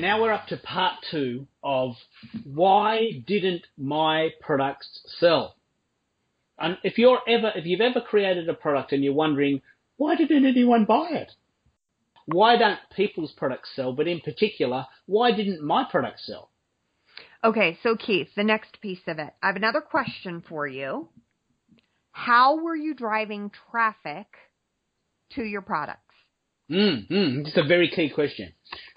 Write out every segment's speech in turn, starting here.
now we're up to part two of why didn't my products sell? And if you're ever, if you've ever created a product and you're wondering, why didn't anyone buy it? Why don't people's products sell? But in particular, why didn't my product sell? Okay, so Keith, the next piece of it. I have another question for you. How were you driving traffic to your products? Mm, mm, it's a very key question.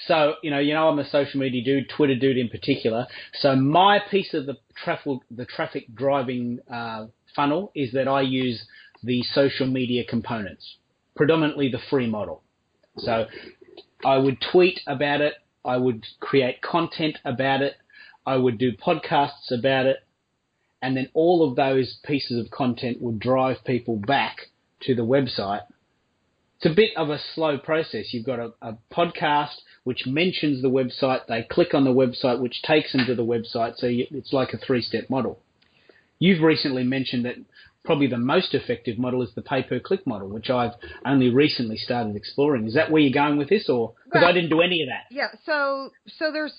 So, you know, you know, I'm a social media dude, Twitter dude in particular. So my piece of the traffic, the traffic driving uh, funnel is that I use the social media components, predominantly the free model. So I would tweet about it. I would create content about it. I would do podcasts about it. And then all of those pieces of content would drive people back to the website. It's a bit of a slow process. You've got a, a podcast which mentions the website. They click on the website, which takes them to the website. So you, it's like a three-step model. You've recently mentioned that probably the most effective model is the pay-per-click model, which I've only recently started exploring. Is that where you're going with this, or because Right. I didn't do any of that? Yeah, so so there's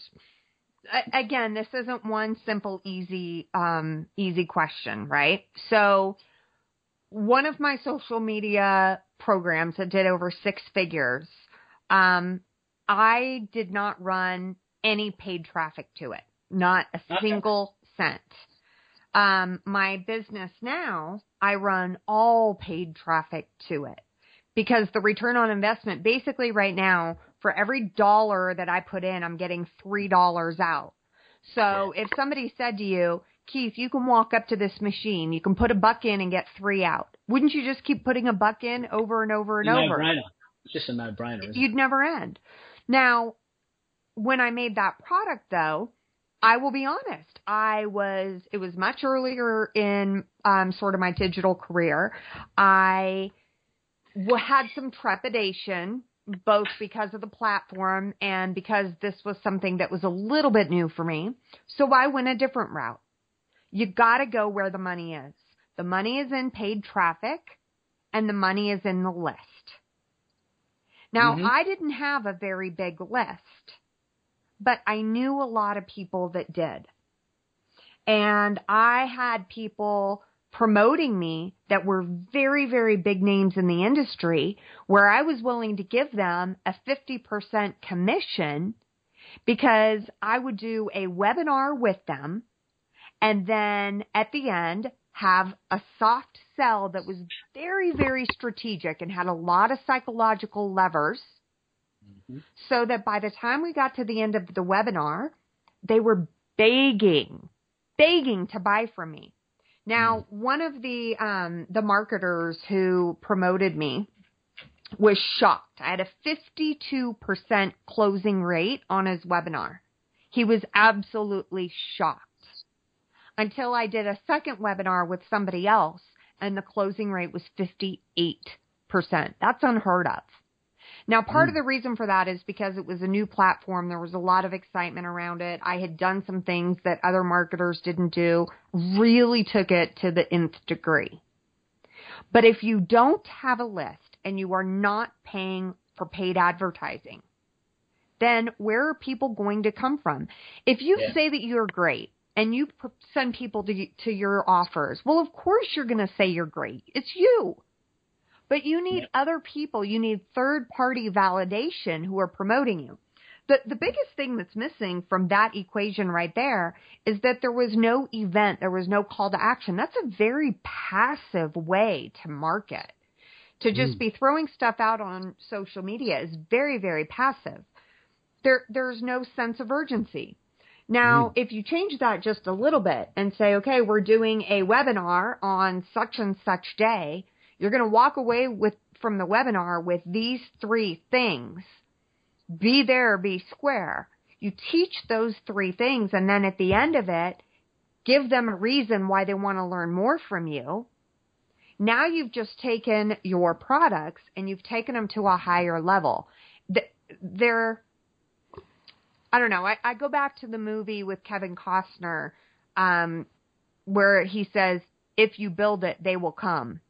again, this isn't one simple easy um easy question, right? So one of my social media programs that did over six figures, um I did not run any paid traffic to it. Not a Okay. single cent. Um my business now, I run all paid traffic to it because the return on investment basically right now for every dollar that I put in, I'm getting three dollars out. So if somebody said to you, Keith, you can walk up to this machine, you can put a buck in and get three out. Wouldn't you just keep putting a buck in over and over and over? It's just a no-brainer. Isn't it? You'd never end. Now, when I made that product though, I will be honest. I was, it was much earlier in um, sort of my digital career. I had some trepidation, both because of the platform and because this was something that was a little bit new for me. So I went a different route. You gotta go where the money is. The money is in paid traffic and the money is in the list. Now, Mhm. I didn't have a very big list, but I knew a lot of people that did. And I had people promoting me that were very, very big names in the industry where I was willing to give them a 50% commission because I would do a webinar with them and then at the end have a soft sell that was very, very strategic and had a lot of psychological levers Mhm. so that by the time we got to the end of the webinar, they were begging, begging to buy from me. Now, one of the um, the marketers who promoted me was shocked. I had a 52% closing rate on his webinar. He was absolutely shocked until I did a second webinar with somebody else and the closing rate was 58%. That's unheard of. Now, part of hmm. the reason for that is because it was a new platform. There was a lot of excitement around it. I had done some things that other marketers didn't do, really took it to the nth degree. But if you don't have a list and you are not paying for paid advertising, then where are people going to come from? If you Yeah. say that you're great and you send people to, to your offers, well, of course you're going to say you're great. It's you. But you need other people. You need third party validation who are promoting you. The, the biggest thing that's missing from that equation right there is that there was no event. There was no call to action. That's a very passive way to market. To just Mm. be throwing stuff out on social media is very, very passive. There, there's no sense of urgency. Now, mm-hmm. if you change that just a little bit and say, okay, we're doing a webinar on such and such day, you're going to walk away with from the webinar with these three things. Be there, be square. You teach those three things and then at the end of it, give them a reason why they want to learn more from you. Now you've just taken your products and you've taken them to a higher level. They're I don't know. I, I go back to the movie with Kevin Costner, um, where he says, "If you build it, they will come."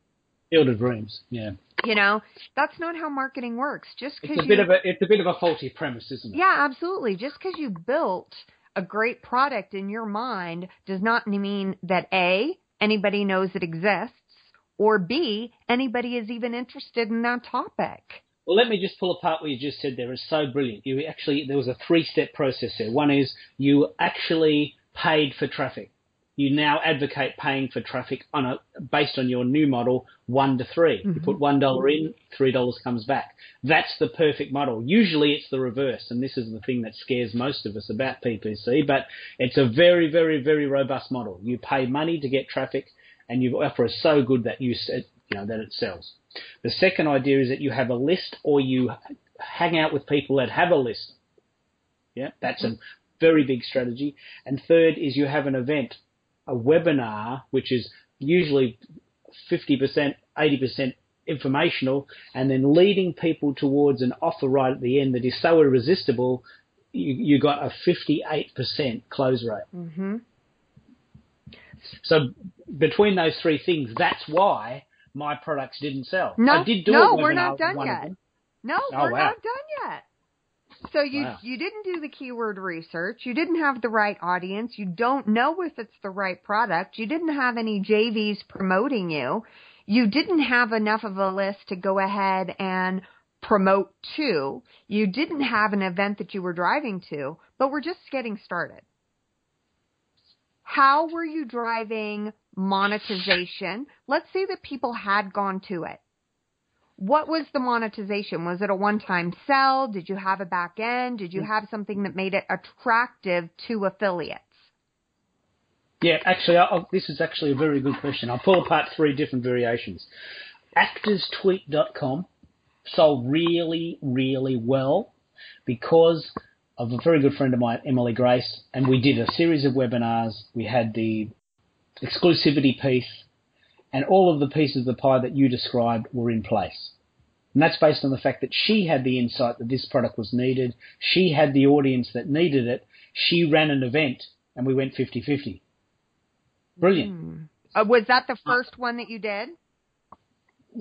Field of Dreams. Yeah. You know, that's not how marketing works. Just because It's a you of a it's a bit of a faulty premise, isn't it? Yeah, absolutely. Just because you built a great product in your mind does not mean that A, anybody knows it exists, or B, anybody is even interested in that topic. Well, let me just pull apart what you just said there. It's so brilliant. You actually there was a three-step process there. One is you actually paid for traffic. You now advocate paying for traffic on a based on your new model, one to 3 You mm-hmm. put one dollar in, three dollars comes back. That's the perfect model. Usually it's the reverse, and this is the thing that scares most of us about PPC. But it's a very, very, very robust model. You pay money to get traffic, and your offer is so good that you you know that it sells. The second idea is that you have a list or you hang out with people that have a list. Yeah, that's a very big strategy. And third is you have an event, a webinar, which is usually 50%, 80% informational, and then leading people towards an offer right at the end that is so irresistible, you, you got a 58% close rate. hmm So between those three things, that's why my products didn't sell. No, I did do no, we're not done yet. No, Oh, we're wow. not done yet. So you Wow. you didn't do the keyword research. You didn't have the right audience. You don't know if it's the right product. You didn't have any JVs promoting you. You didn't have enough of a list to go ahead and promote to. You didn't have an event that you were driving to, but we're just getting started. How were you driving monetization? Let's say that people had gone to it. What was the monetization? Was it a one-time sell? Did you have a back end? Did you mm. have something that made it attractive to affiliates? Yeah, actually, I, I, this is actually a very good question. I'll pull apart three different variations. ActorsTweet.com sold really, really well because of a very good friend of mine, Emily Grace, and we did a series of webinars. We had the exclusivity piece, and all of the pieces of the pie that you described were in place. And that's based on the fact that she had the insight that this product was needed. She had the audience that needed it. She ran an event and we went 50 50. Brilliant. Uh, was that the first one that you did?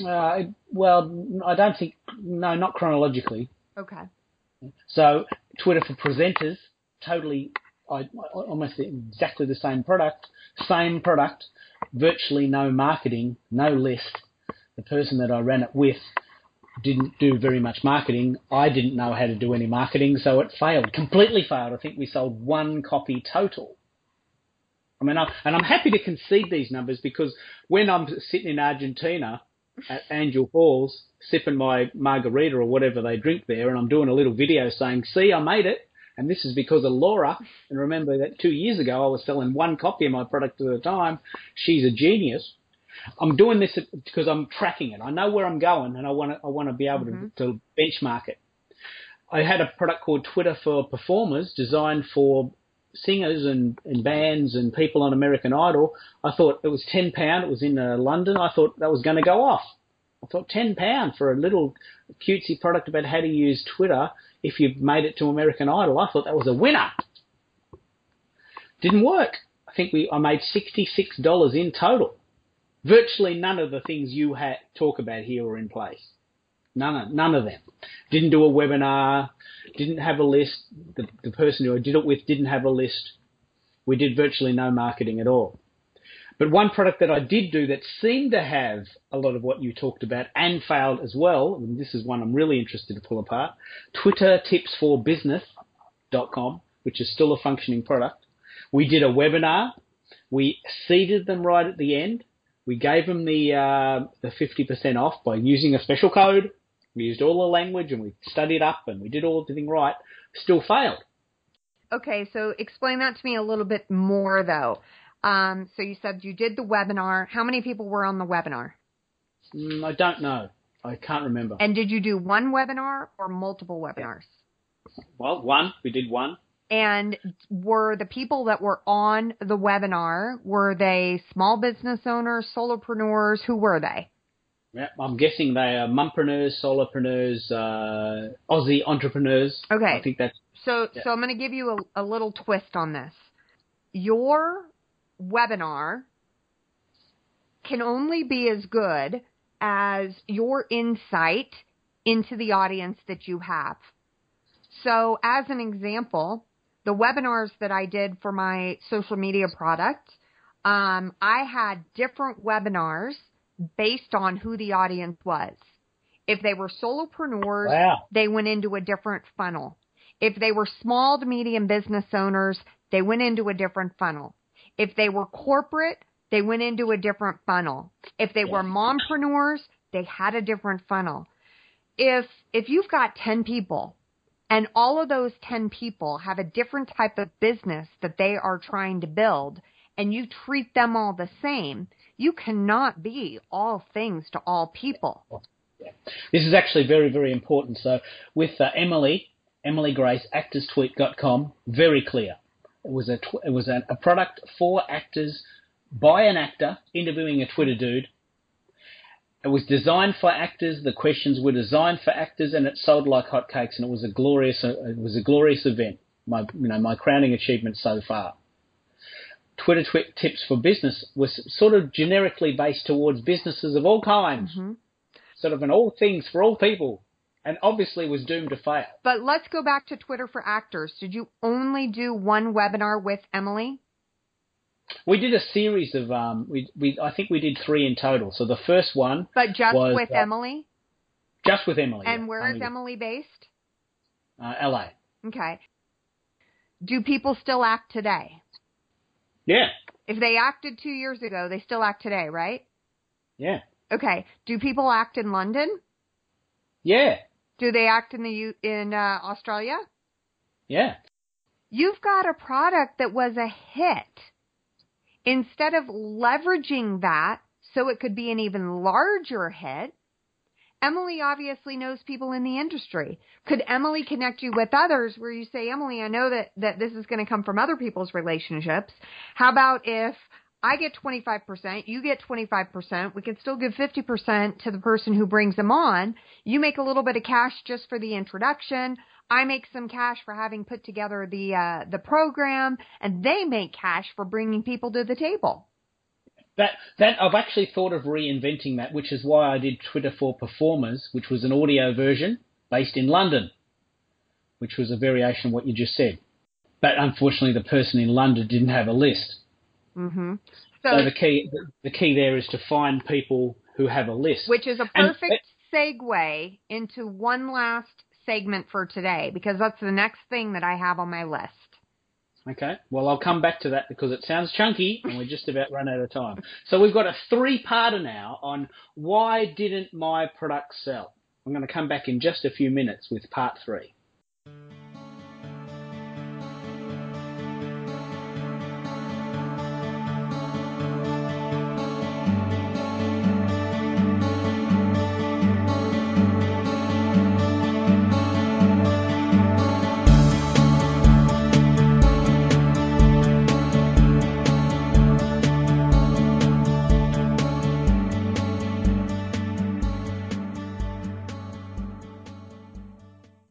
Uh, well, I don't think, no, not chronologically. Okay. So, Twitter for presenters, totally, I, almost exactly the same product, same product, virtually no marketing, no list. The person that I ran it with didn't do very much marketing. I didn't know how to do any marketing, so it failed, completely failed. I think we sold one copy total. I mean, I, and I'm happy to concede these numbers because when I'm sitting in Argentina at Angel Falls, sipping my margarita or whatever they drink there, and I'm doing a little video saying, "See, I made it," and this is because of Laura. And remember that two years ago I was selling one copy of my product at a time. She's a genius. I'm doing this because I'm tracking it. I know where I'm going, and I want to I want to be able to, mm-hmm. to benchmark it. I had a product called Twitter for Performers, designed for singers and, and bands and people on American Idol. I thought it was ten pound. It was in uh, London. I thought that was going to go off. I thought ten pound for a little cutesy product about how to use Twitter if you've made it to American Idol. I thought that was a winner. Didn't work. I think we I made sixty six dollars in total. Virtually none of the things you ha- talk about here were in place. None of, none of them. Didn't do a webinar. Didn't have a list. The, the person who I did it with didn't have a list. We did virtually no marketing at all. But one product that I did do that seemed to have a lot of what you talked about and failed as well, and this is one I'm really interested to pull apart, Twitter Tips for Business.com, which is still a functioning product. We did a webinar. We seeded them right at the end. We gave them the uh, the 50% off by using a special code. We used all the language and we studied up and we did all everything right. Still failed. Okay, so explain that to me a little bit more though. Um, so you said you did the webinar. How many people were on the webinar? Mm, I don't know. I can't remember. And did you do one webinar or multiple webinars? Well, one. We did one. And were the people that were on the webinar, were they small business owners, solopreneurs? Who were they? Yeah, I'm guessing they are mumpreneurs, solopreneurs, uh, Aussie entrepreneurs. Okay. I think that's So, Yeah. so I'm going to give you a, a little twist on this. Your webinar can only be as good as your insight into the audience that you have. So, as an example, the webinars that I did for my social media product, um, I had different webinars based on who the audience was. If they were solopreneurs, Wow. they went into a different funnel. If they were small to medium business owners, they went into a different funnel. If they were corporate, they went into a different funnel. If they were mompreneurs, they had a different funnel. If if you've got 10 people and all of those 10 people have a different type of business that they are trying to build and you treat them all the same, you cannot be all things to all people. This is actually very, very important. So with uh, Emily, Emily Grace, actorstweet.com, very clear. It was a tw- it was a, a product for actors by an actor interviewing a Twitter dude. It was designed for actors. The questions were designed for actors, and it sold like hotcakes. And it was a glorious uh, it was a glorious event. My you know my crowning achievement so far. Twitter twi- tips for business was sort of generically based towards businesses of all kinds Mhm. sort of an all things for all people, and obviously was doomed to fail. But let's go back to Twitter for actors. Did you only do one webinar with Emily? We did a series of um, we we I think we did three in total. So the first one But just Was, with uh, Emily? just with Emily. And yeah, where is only- Emily based? Uh, LA. Okay. Do people still act today? Yeah, If they acted two years ago, they still act today, right? yeah, Okay. Do people act in London? yeah, Do they act in the U- in uh, Australia? yeah. You've got a product that was a hit. Instead of leveraging that so it could be an even larger hit, Emily obviously knows people in the industry. Could Emily connect you with others where you say, Emily, I know that, that this is going to come from other people's relationships. How about if I get 25%, you get 25%, we can still give 50% to the person who brings them on. You make a little bit of cash just for the introduction. I make some cash for having put together the uh, the program, and they make cash for bringing people to the table. That that I've actually thought of reinventing that, which is why I did Twitter for Performers, which was an audio version based in London, which was a variation of what you just said. But unfortunately, the person in London didn't have a list. hmm So, So, the key the key there is to find people who have a list. which is a And- perfect segue into one last segment for today because that's the next thing that I have on my list. Okay. Well, I'll come back to that because it sounds chunky and we're just about run out of time. So we've got a three-parter now on why didn't my product sell? I'm going to come back in just a few minutes with part three.